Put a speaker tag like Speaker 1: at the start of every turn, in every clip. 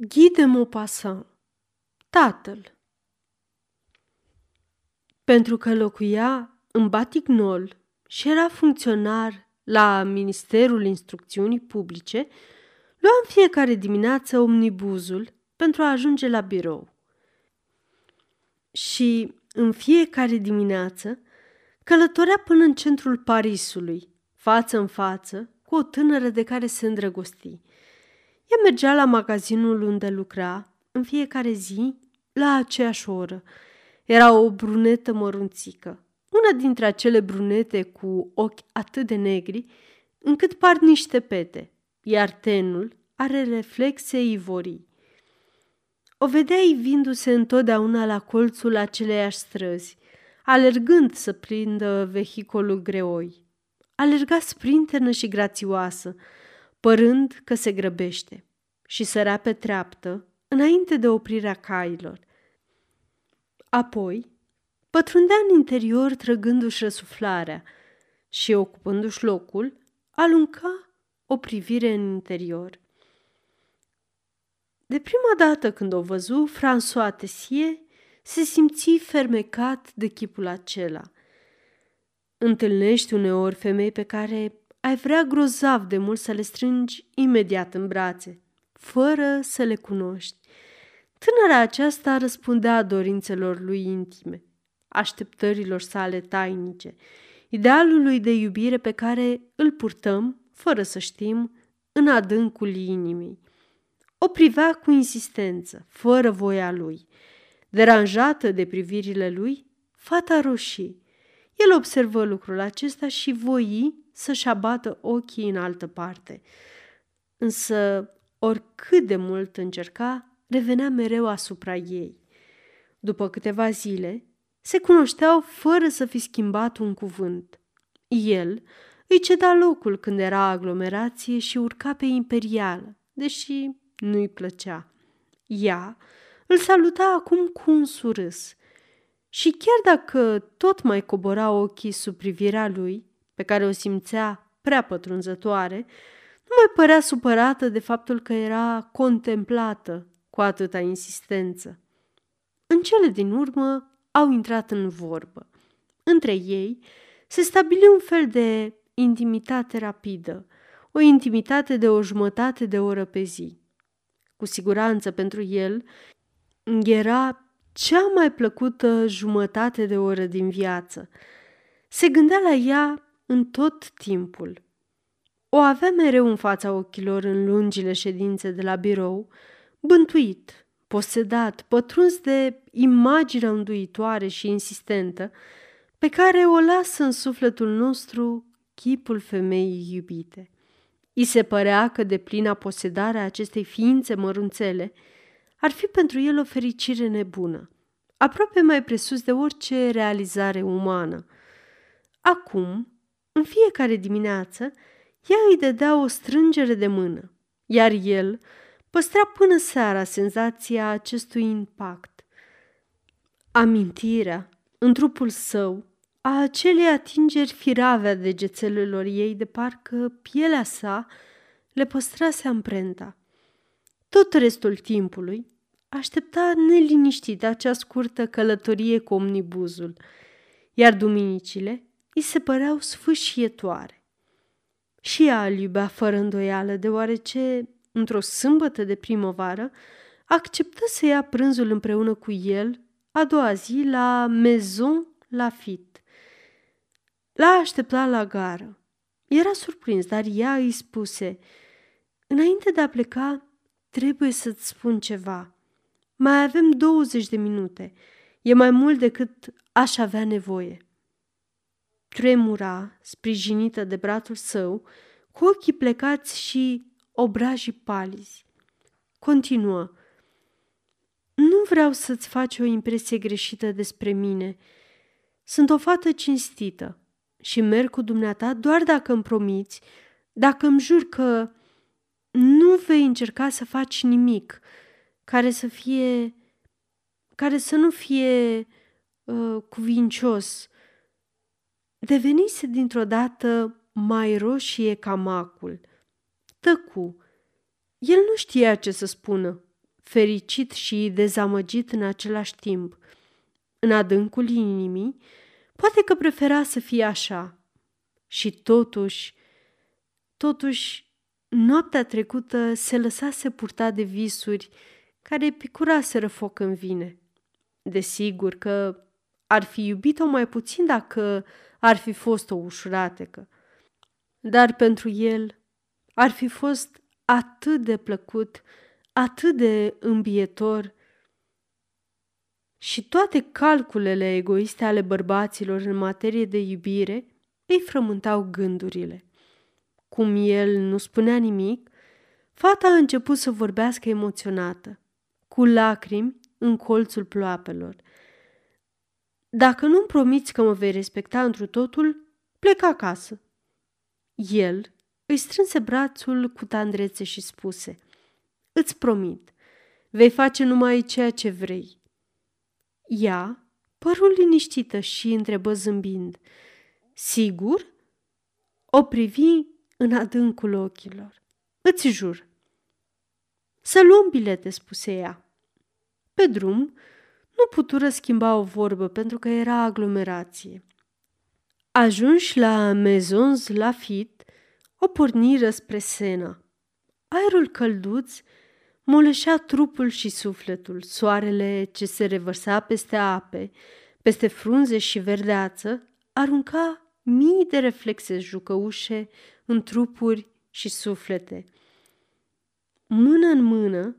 Speaker 1: Guy de Maupassant, tatăl. Pentru că locuia în Batignol și era funcționar la Ministerul Instrucțiunii Publice, lua în fiecare dimineață omnibuzul pentru a ajunge la birou. Și în fiecare dimineață călătorea până în centrul Parisului, față în față, cu o tânără de care se îndrăgosti. Ea mergea la magazinul unde lucra în fiecare zi la aceeași oră. Era o brunetă mărunțică, una dintre acele brunete cu ochi atât de negri, încât par niște pete, iar tenul are reflexe ivorii. O vedeai vindu-se întotdeauna la colțul aceleiași străzi, alergând să prindă vehicolul greoi. Alerga sprintenă și grațioasă, părând că se grăbește și sărea pe treaptă înainte de oprirea cailor. Apoi, pătrundea în interior trăgându-și răsuflarea și, ocupându-și locul, alunca o privire în interior. De prima dată când o văzu, François Tessier se simți fermecat de chipul acela. Întâlnești uneori femei pe care ai vrea grozav de mult să le strângi imediat în brațe, fără să le cunoști. Tânăra aceasta răspundea dorințelor lui intime, așteptărilor sale tainice, idealului de iubire pe care îl purtăm, fără să știm, în adâncul inimii. O privea cu insistență, fără voia lui. Deranjată de privirile lui, fata roșii. El observă lucrul acesta și voi să-și abată ochii în altă parte. Însă, oricât de mult încerca, revenea mereu asupra ei. După câteva zile, se cunoșteau fără să fi schimbat un cuvânt. El îi ceda locul când era aglomerație și urca pe imperială, deși nu-i plăcea. Ea îl saluta acum cu un surâs și chiar dacă tot mai cobora ochii sub privirea lui, pe care o simțea prea pătrunzătoare, nu mai părea supărată de faptul că era contemplată cu atâta insistență. În cele din urmă au intrat în vorbă. Între ei se stabili un fel de intimitate rapidă, o intimitate de o jumătate de oră pe zi. Cu siguranță pentru el era cea mai plăcută jumătate de oră din viață. Se gândea la ea în tot timpul. O avea mereu în fața ochilor în lungile ședințe de la birou, bântuit, posedat, pătruns de imaginea înduitoare și insistentă pe care o lasă în sufletul nostru chipul femeii iubite. I se părea că de plina posedarea acestei ființe mărunțele ar fi pentru el o fericire nebună, aproape mai presus de orice realizare umană. Acum, în fiecare dimineață, ea îi dădea o strângere de mână, iar el păstra până seara senzația acestui impact. Amintirea, în trupul său, a acelei atingeri firave a degețelelor ei, de parcă pielea sa le păstrase amprenta. Tot restul timpului aștepta neliniștit acea scurtă călătorie cu omnibuzul, iar duminicile îi se păreau sfâșietoare. Și ea îl iubea fără îndoială, deoarece, într-o sâmbătă de primăvară, acceptă să ia prânzul împreună cu el a doua zi la Maison Lafitte. L-a așteptat la gară. Era surprins, dar ea îi spuse, Înainte de a pleca, trebuie să-ți spun ceva. Mai avem 20 de minute. E mai mult decât aș avea nevoie. Tremura, sprijinită de bratul său, cu ochii plecați și obrajii palizi. Continuă. Nu vreau să-ți faci o impresie greșită despre mine. Sunt o fată cinstită și merg cu dumneata doar dacă îmi promiți, dacă îmi jur că nu vei încerca să faci nimic care să fie care să nu fie uh, cuvincios. Devenise dintr-o dată mai roșie ca macul. Tăcu. El nu știa ce să spună. fericit și dezamăgit în același timp. În adâncul inimii, poate că prefera să fie așa. Și totuși, totuși, noaptea trecută se lăsase purta de visuri care picuraseră foc în vine. Desigur că ar fi iubit-o mai puțin dacă ar fi fost o ușuratecă. Dar pentru el ar fi fost atât de plăcut, atât de îmbietor și toate calculele egoiste ale bărbaților în materie de iubire îi frământau gândurile. Cum el nu spunea nimic, fata a început să vorbească emoționată, cu lacrimi în colțul ploapelor. Dacă nu-mi promiți că mă vei respecta întru totul, plec acasă. El îi strânse brațul cu tandrețe și spuse, Îți promit, vei face numai ceea ce vrei. Ea părul liniștită și întrebă zâmbind, Sigur? O privi în adâncul ochilor. Îți jur. Să luăm bilete, spuse ea. Pe drum, nu putură schimba o vorbă pentru că era aglomerație. Ajunși la Maisons Lafitte, o porniră spre Sena. Aerul călduț moleșea trupul și sufletul. Soarele ce se revărsa peste ape, peste frunze și verdeață, arunca mii de reflexe jucăușe în trupuri și suflete. Mână în mână,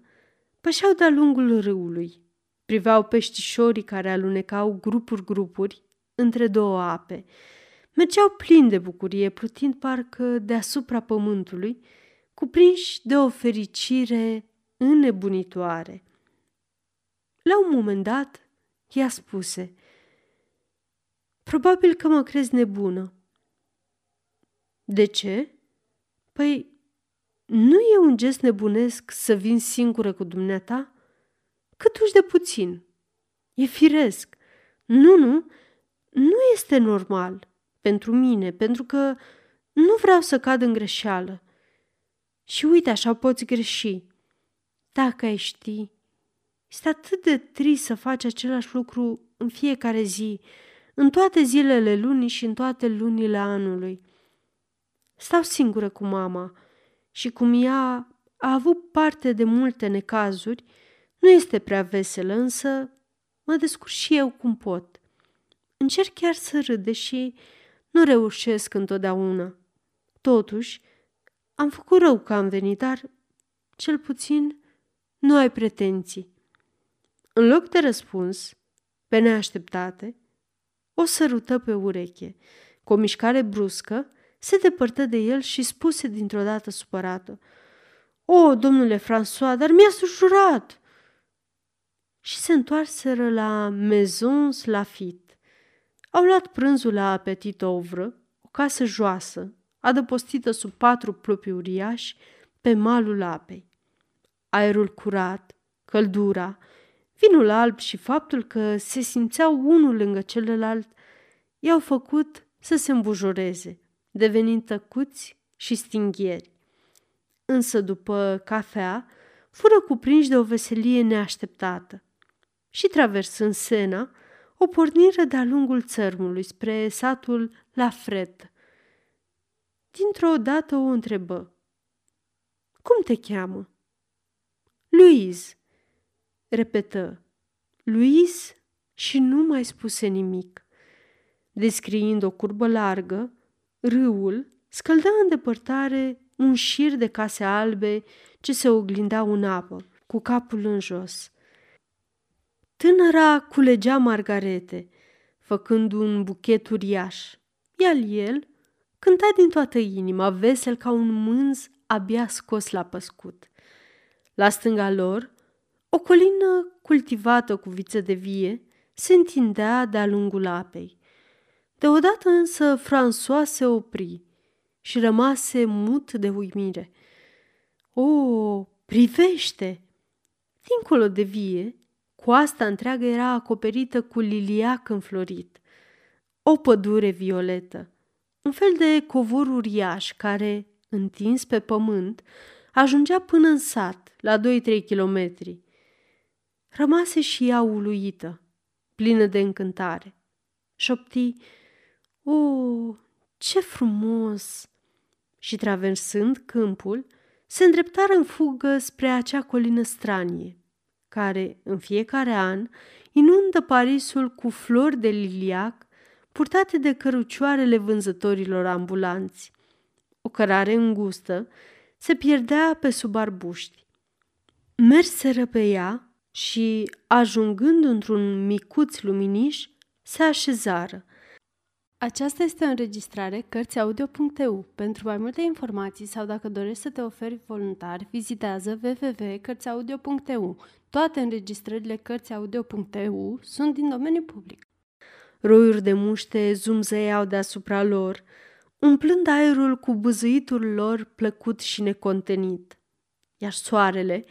Speaker 1: pășeau de-a lungul râului. Priveau peștișorii care alunecau grupuri-grupuri între două ape. Mergeau plini de bucurie, plutind parcă deasupra pământului, cuprinși de o fericire înnebunitoare. La un moment dat, ea spuse, Probabil că mă crezi nebună. De ce? Păi, nu e un gest nebunesc să vin singură cu dumneata? Cât uși de puțin. E firesc. Nu, nu, nu este normal pentru mine, pentru că nu vreau să cad în greșeală. Și uite, așa poți greși. Dacă ai ști, este atât de trist să faci același lucru în fiecare zi, în toate zilele lunii și în toate lunile anului. Stau singură cu mama și cum ea a avut parte de multe necazuri, nu este prea veselă, însă mă descurc și eu cum pot. Încerc chiar să râd, deși nu reușesc întotdeauna. Totuși, am făcut rău că am venit, dar, cel puțin, nu ai pretenții. În loc de răspuns, pe neașteptate, o sărută pe ureche. Cu o mișcare bruscă, se depărtă de el și spuse dintr-o dată supărată. O, domnule François, dar mi-a sujurat!" Și se întoarseră la Maisons Lafitte. Au luat prânzul la Petit Ovră, o casă joasă, adăpostită sub patru plopi uriași pe malul apei. Aerul curat, căldura, vinul alb și faptul că se simțeau unul lângă celălalt i-au făcut să se îmbujoreze, devenind tăcuți și stinghieri. Însă după cafea, fură cuprinși de o veselie neașteptată și traversând Sena, o porniră de-a lungul țărmului spre satul La Fret. Dintr-o dată o întrebă. Cum te cheamă? Louise, repetă. Louise și nu mai spuse nimic. Descriind o curbă largă, râul scălda în depărtare un șir de case albe ce se oglindeau în apă, cu capul în jos. Tânăra culegea margarete, făcând un buchet uriaș, iar el cânta din toată inima, vesel ca un mânz abia scos la păscut. La stânga lor, o colină cultivată cu viță de vie se întindea de-a lungul apei. Deodată însă François se opri și rămase mut de uimire. O, privește! Dincolo de vie, coasta întreagă era acoperită cu liliac înflorit. O pădure violetă, un fel de covor uriaș care, întins pe pământ, ajungea până în sat, la 2-3 kilometri. rămase și ea uluită, plină de încântare. Șopti, o, ce frumos! Și traversând câmpul, se îndreptară în fugă spre acea colină stranie, care, în fiecare an, inundă Parisul cu flori de liliac purtate de cărucioarele vânzătorilor ambulanți. O cărare îngustă se pierdea pe sub arbuști. Merseră pe ea și, ajungând într-un micuț luminiș, se așezară. Aceasta este o înregistrare Cărțiaudio.eu. Pentru mai multe informații sau dacă dorești să te oferi voluntar, vizitează www.cărțiaudio.eu. Toate înregistrările Cărțiaudio.eu sunt din domeniu public. Roiuri de muște zumzăiau deasupra lor, umplând aerul cu băzâitul lor plăcut și necontenit. Iar soarele,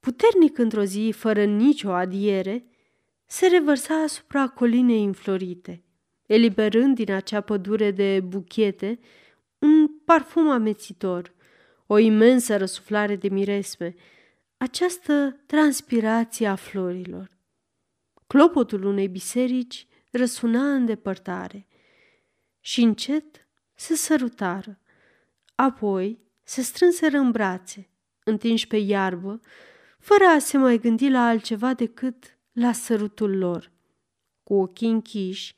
Speaker 1: puternic într-o zi, fără nicio adiere, se revărsa asupra colinei înflorite, eliberând din acea pădure de buchete un parfum amețitor, o imensă răsuflare de miresme, această transpirație a florilor. Clopotul unei biserici răsuna în depărtare și încet se sărutară. Apoi se strânseră în brațe, întinși pe iarbă, fără a se mai gândi la altceva decât la sărutul lor. Cu ochii închiși,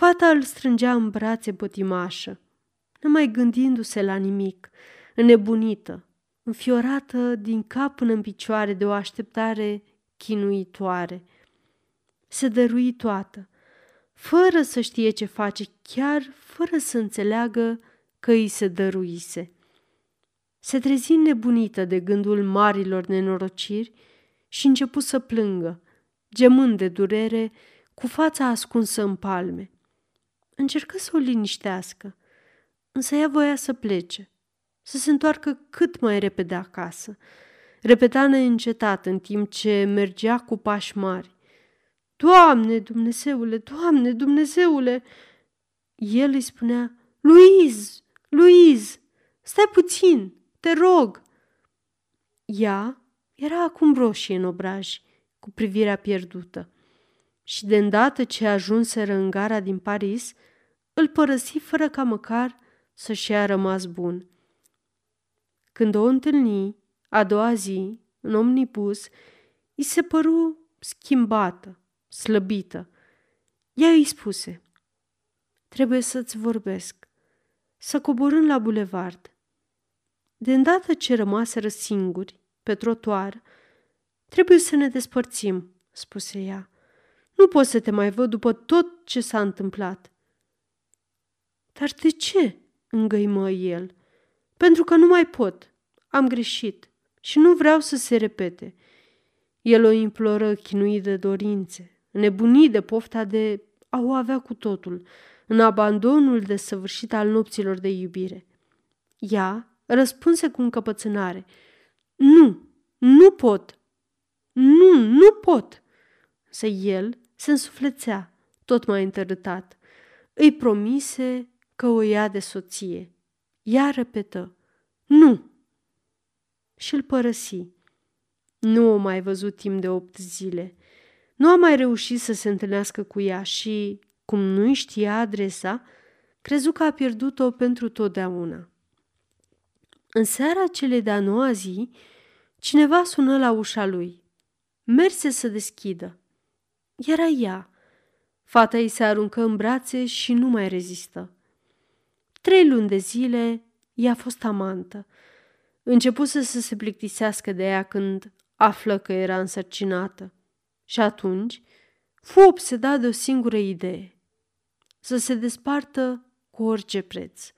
Speaker 1: fata îl strângea în brațe pătimașă, nemai gândindu-se la nimic, înnebunită, înfiorată din cap până în picioare de o așteptare chinuitoare. Se dărui toată, fără să știe ce face, chiar fără să înțeleagă că îi se dăruise. Se trezi nebunită de gândul marilor nenorociri și începu să plângă, gemând de durere, cu fața ascunsă în palme. Încercă să o liniștească, însă ea voia să plece, să se întoarcă cât mai repede acasă. Repeta neîncetat în timp ce mergea cu pași mari. Doamne, Dumnezeule, Doamne, Dumnezeule! El îi spunea, Luiz, Luiz, stai puțin, te rog! Ea era acum roșie în obraj, cu privirea pierdută. Și de îndată ce ajunseră în gara din Paris, îl părăsi fără ca măcar să-și ia rămas bun. Când o întâlni, a doua zi, în omnibus, îi se păru schimbată, slăbită. Ea îi spuse, trebuie să-ți vorbesc, să coborâm la bulevard. De îndată ce rămaseră singuri, pe trotuar, trebuie să ne despărțim, spuse ea. Nu pot să te mai văd după tot ce s-a întâmplat. Dar de ce? îngăimă el. Pentru că nu mai pot. Am greșit și nu vreau să se repete. El o imploră chinuit de dorințe, nebunit de pofta de a o avea cu totul, în abandonul desăvârșit al nopților de iubire. Ea răspunse cu încăpățânare. Nu, nu pot. Nu, nu pot. Să el se însuflețea, tot mai întărâtat. Îi promise că o ia de soție. Ea repetă, nu. Și îl părăsi. Nu o mai văzut timp de opt zile. Nu a mai reușit să se întâlnească cu ea și, cum nu-i știa adresa, crezu că a pierdut-o pentru totdeauna. În seara celei de-a noua zi, cineva sună la ușa lui. Merse să deschidă. Era ea. Fata îi se aruncă în brațe și nu mai rezistă. Trei luni de zile i-a fost amantă. Începuse să se plictisească de ea când află că era însărcinată. Și atunci fu obsedat de o singură idee, să se despartă cu orice preț.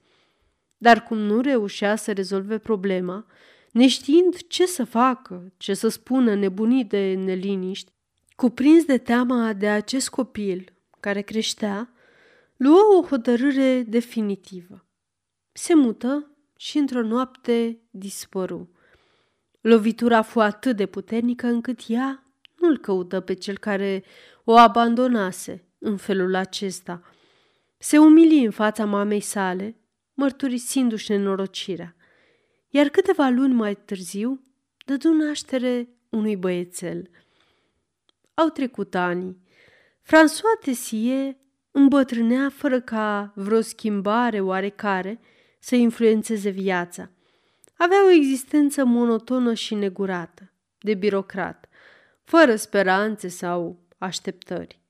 Speaker 1: Dar cum nu reușea să rezolve problema, neștiind ce să facă, ce să spună nebunit de neliniști, cuprins de teama de acest copil care creștea, luă o hotărâre definitivă. Se mută și într-o noapte dispăru. Lovitura fu atât de puternică încât ea nu-l căută pe cel care o abandonase în felul acesta. Se umili în fața mamei sale, mărturisindu-și nenorocirea, iar câteva luni mai târziu dădu naștere unui băiețel. au trecut ani. François Tessier îmbătrânea fără ca vreo schimbare oarecare să influențeze viața. Avea o existență monotonă și negurată, de birocrat, fără speranțe sau așteptări.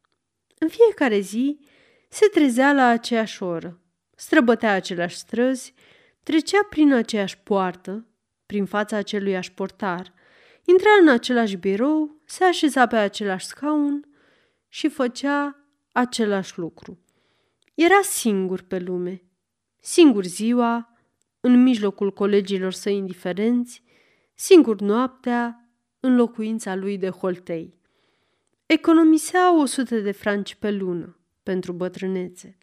Speaker 1: În fiecare zi se trezea la aceeași oră, străbătea aceleași străzi, trecea prin aceeași poartă, prin fața aceluiași portar, intra în același birou, se așeza pe același scaun și făcea același lucru. Era singur pe lume, singur ziua, în mijlocul colegilor săi indiferenți, singur noaptea, în locuința lui de Holtei. Economisea o sută de franci pe lună pentru bătrânețe.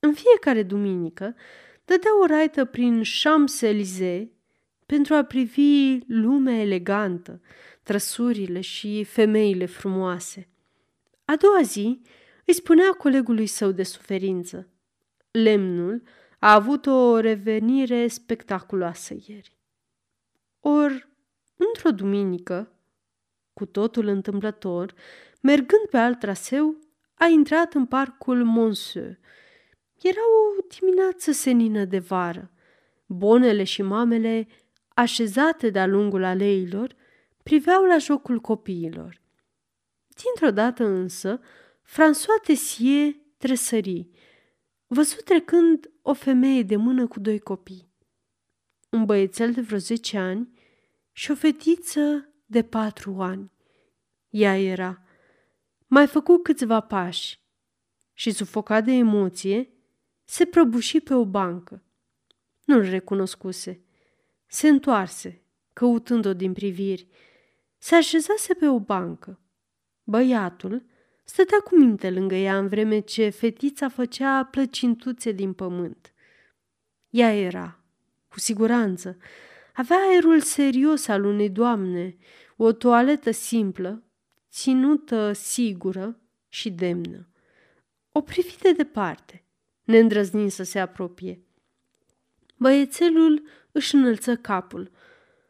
Speaker 1: În fiecare duminică dădea o raită prin Champs-Élysées pentru a privi lumea elegantă, trăsurile și femeile frumoase. A doua zi îi spunea colegului său de suferință. Lemnul a avut o revenire spectaculoasă ieri. Or, într-o duminică, cu totul întâmplător, mergând pe alt traseu, a intrat în parcul Monsieur. Era o dimineață senină de vară. Bonele și mamele, așezate de-a lungul aleilor, priveau la jocul copiilor. Dintr-o dată însă, François Tessier tresări, văzut trecând o femeie de mână cu doi copii. Un băiețel de vreo zece ani și o fetiță de patru ani. Ea era. Mai făcu câțiva pași și, sufocat de emoție, se prăbuși pe o bancă. Nu-l recunoscuse. Se întoarse, căutând-o din priviri. Se așezase pe o bancă. Băiatul stătea cu minte lângă ea în vreme ce fetița făcea plăcintuțe din pământ. Ea era, cu siguranță, avea aerul serios al unei doamne, o toaletă simplă, ținută sigură și demnă. O privi de departe, neîndrăznind să se apropie. Băiețelul își înălță capul.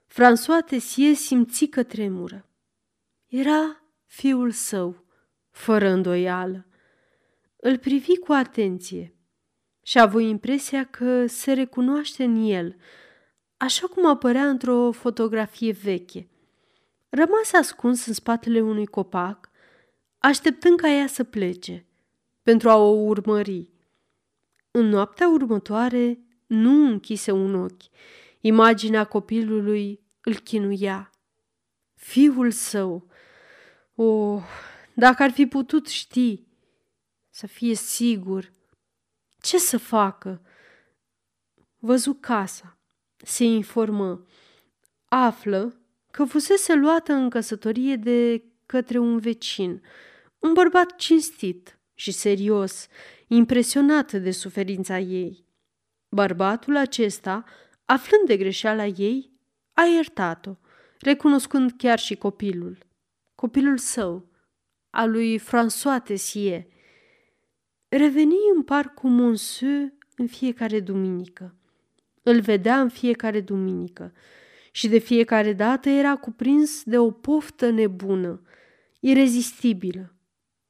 Speaker 1: François Tessier simți că tremură. Era fiul său, fără îndoială. Îl privi cu atenție și a avut impresia că se recunoaște în el, așa cum apărea într-o fotografie veche. Rămase ascuns în spatele unui copac, așteptând ca ea să plece, pentru a o urmări. În noaptea următoare nu închise un ochi. Imaginea copilului îl chinuia. Fiul său. Oh, dacă ar fi putut ști, să fie sigur. Ce să facă? Văzu casa, se informă, află că fusese luată în căsătorie de către un vecin, un bărbat cinstit și serios, impresionat de suferința ei. Bărbatul acesta, aflând de greșeala ei, a iertat-o, recunoscând chiar și copilul. Copilul său, a lui François Tessier. Reveni în parcul Monsieur în fiecare duminică. Îl vedea în fiecare duminică și de fiecare dată era cuprins de o poftă nebună, irezistibilă,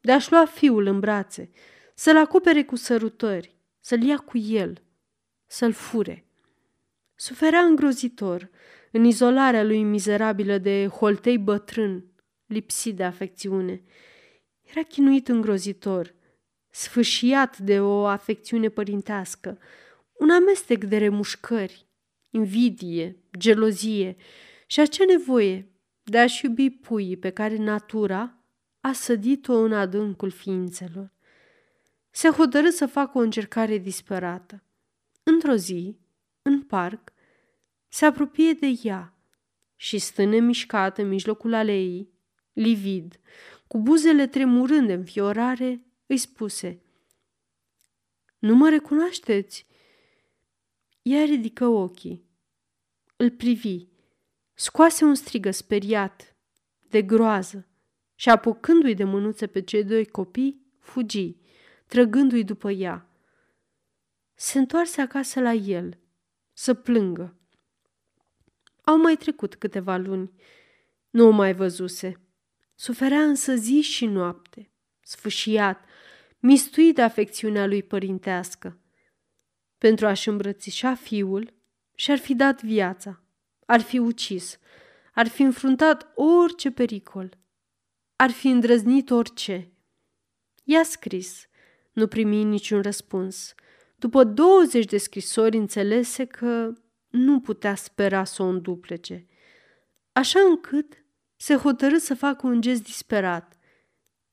Speaker 1: de a-și lua fiul în brațe, să-l acopere cu sărutări, să-l ia cu el, să-l fure. Suferea îngrozitor în izolarea lui mizerabilă de holtei bătrân, lipsit de afecțiune. Era chinuit îngrozitor, sfâșiat de o afecțiune părintească, un amestec de remușcări, invidie, gelozie și acea nevoie de a-și iubi puii pe care natura a sădit-o în adâncul ființelor. Se hotărâ să facă o încercare disperată. Într-o zi, în parc, se apropie de ea și stând nemișcată în mijlocul aleii, livid, cu buzele tremurând de înfiorare, îi spuse Nu mă recunoașteți?" Ea ridică ochii. Îl privi. Scoase un strigă speriat, de groază, și apucându-i de mânuță pe cei doi copii, fugi, trăgându-i după ea. Se întoarse acasă la el, să plângă. Au mai trecut câteva luni. Nu o mai văzuse. Suferea însă zi și noapte, sfâșiat, mistuit de afecțiunea lui părintească. Pentru a-și îmbrățișa fiul, și-ar fi dat viața, ar fi ucis, ar fi înfruntat orice pericol, ar fi îndrăznit orice. I-a scris, nu primi niciun răspuns. După 20 de scrisori înțelese că nu putea spera să o înduplece, așa încât se hotărâ să facă un gest disperat,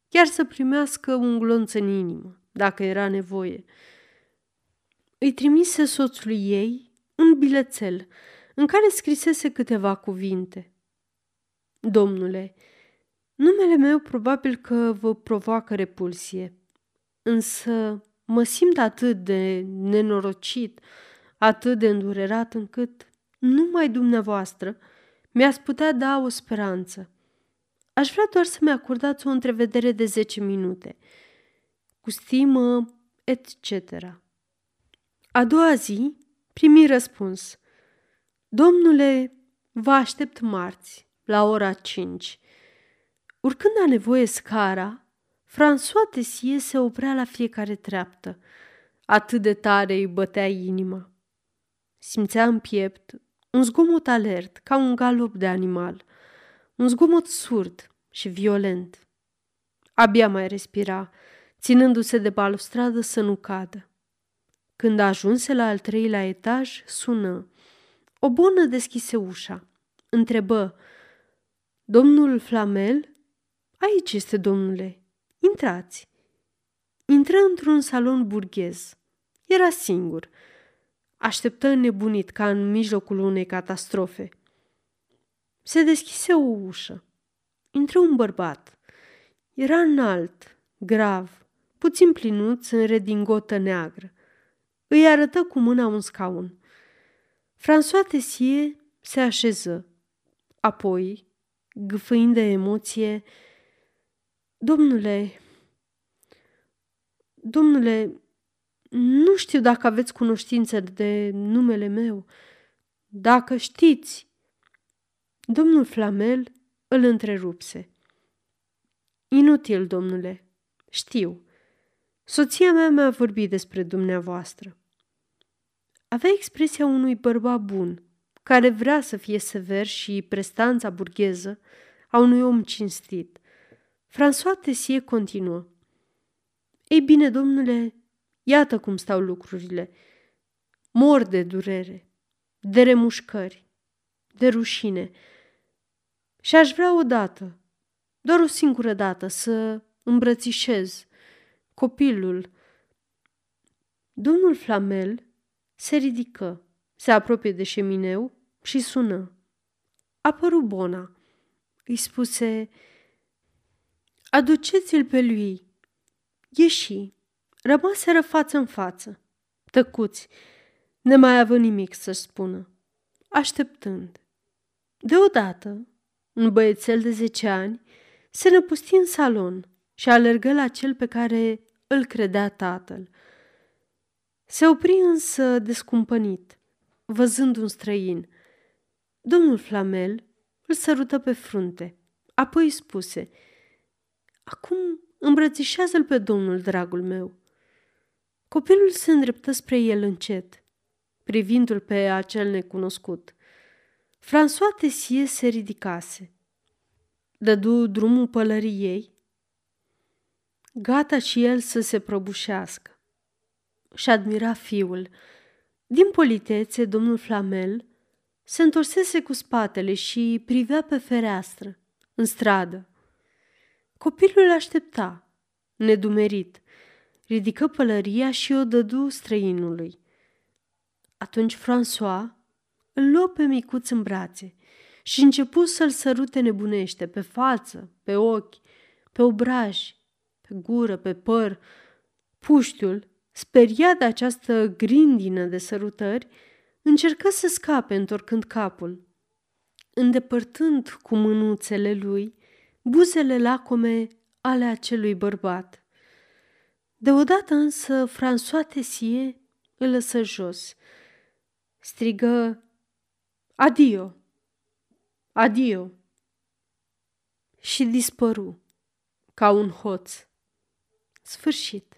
Speaker 1: chiar să primească un glonț în inimă, dacă era nevoie. Îi trimise soțului ei un bilețel în care scrisese câteva cuvinte. Domnule, numele meu probabil că vă provoacă repulsie, însă mă simt atât de nenorocit, atât de îndurerat încât numai dumneavoastră mi-ați putea da o speranță. Aș vrea doar să-mi acordați o întrevedere de zece minute. Cu stimă, etc. A doua zi primi răspuns. Domnule, vă aștept marți, la ora cinci. Urcând a nevoie scara, François Tesie se oprea la fiecare treaptă. Atât de tare îi bătea inima. Simțea în piept un zgomot alert, ca un galop de animal. Un zgomot surd și violent. Abia mai respira, ținându-se de balustradă să nu cadă. Când ajunse la al treilea etaj, sună. O bună deschise ușa. Întrebă, Domnul Flamel? Aici este, domnule. Intrați. Intră într-un salon burghez. Era singur. Așteptă nebunit ca în mijlocul unei catastrofe. Se deschise o ușă. Intră un bărbat. Era înalt, grav, puțin plinuț în redingotă neagră. Îi arătă cu mâna un scaun. François Tessier se așeză. Apoi, gâfâind de emoție, Domnule, domnule, nu știu dacă aveți cunoștință de numele meu. Dacă știți... Domnul Flamel îl întrerupse. Inutil, domnule, știu. Soția mea mi-a vorbit despre dumneavoastră. Avea expresia unui bărbat bun, care vrea să fie sever și prestanța burgheză a unui om cinstit. François Tessier continuă. Ei bine, domnule, iată cum stau lucrurile. Mor de durere, de remușcări, de rușine. Și aș vrea odată, doar o singură dată, să îmbrățișez copilul. Domnul Flamel se ridică, se apropie de șemineu și sună. Apăru Bona. Îi spuse, aduceți-l pe lui. Ieși. Rămaseră față în față, tăcuți, mai avut nimic să spună, așteptând. Deodată, un băiețel de zece ani se năpusti în salon și alergă la cel pe care îl credea tatăl. Se opri însă descumpănit, văzând un străin. Domnul Flamel îl sărută pe frunte, apoi spuse, Acum îmbrățișează-l pe domnul, dragul meu. Copilul se îndreptă spre el încet, privindu-l pe acel necunoscut. François Tessier se ridicase. Dădu drumul pălăriei, gata și el să se prăbușească și admira fiul. Din politețe, domnul Flamel se întorsese cu spatele și privea pe fereastră, în stradă. Copilul aștepta, nedumerit. Ridică pălăria și o dădu străinului. Atunci François îl luă pe micuț în brațe și începu să-l sărute nebunește pe față, pe ochi, pe obraj, pe gură, pe păr. Puștiul Speriat de această grindină de sărutări, încercă să scape întorcând capul. Îndepărtând cu mânuțele lui buzele lacome ale acelui bărbat. Deodată însă François Tessier îl lăsă jos. Strigă, Adio! Adio! și dispăru ca un hoț. Sfârșit.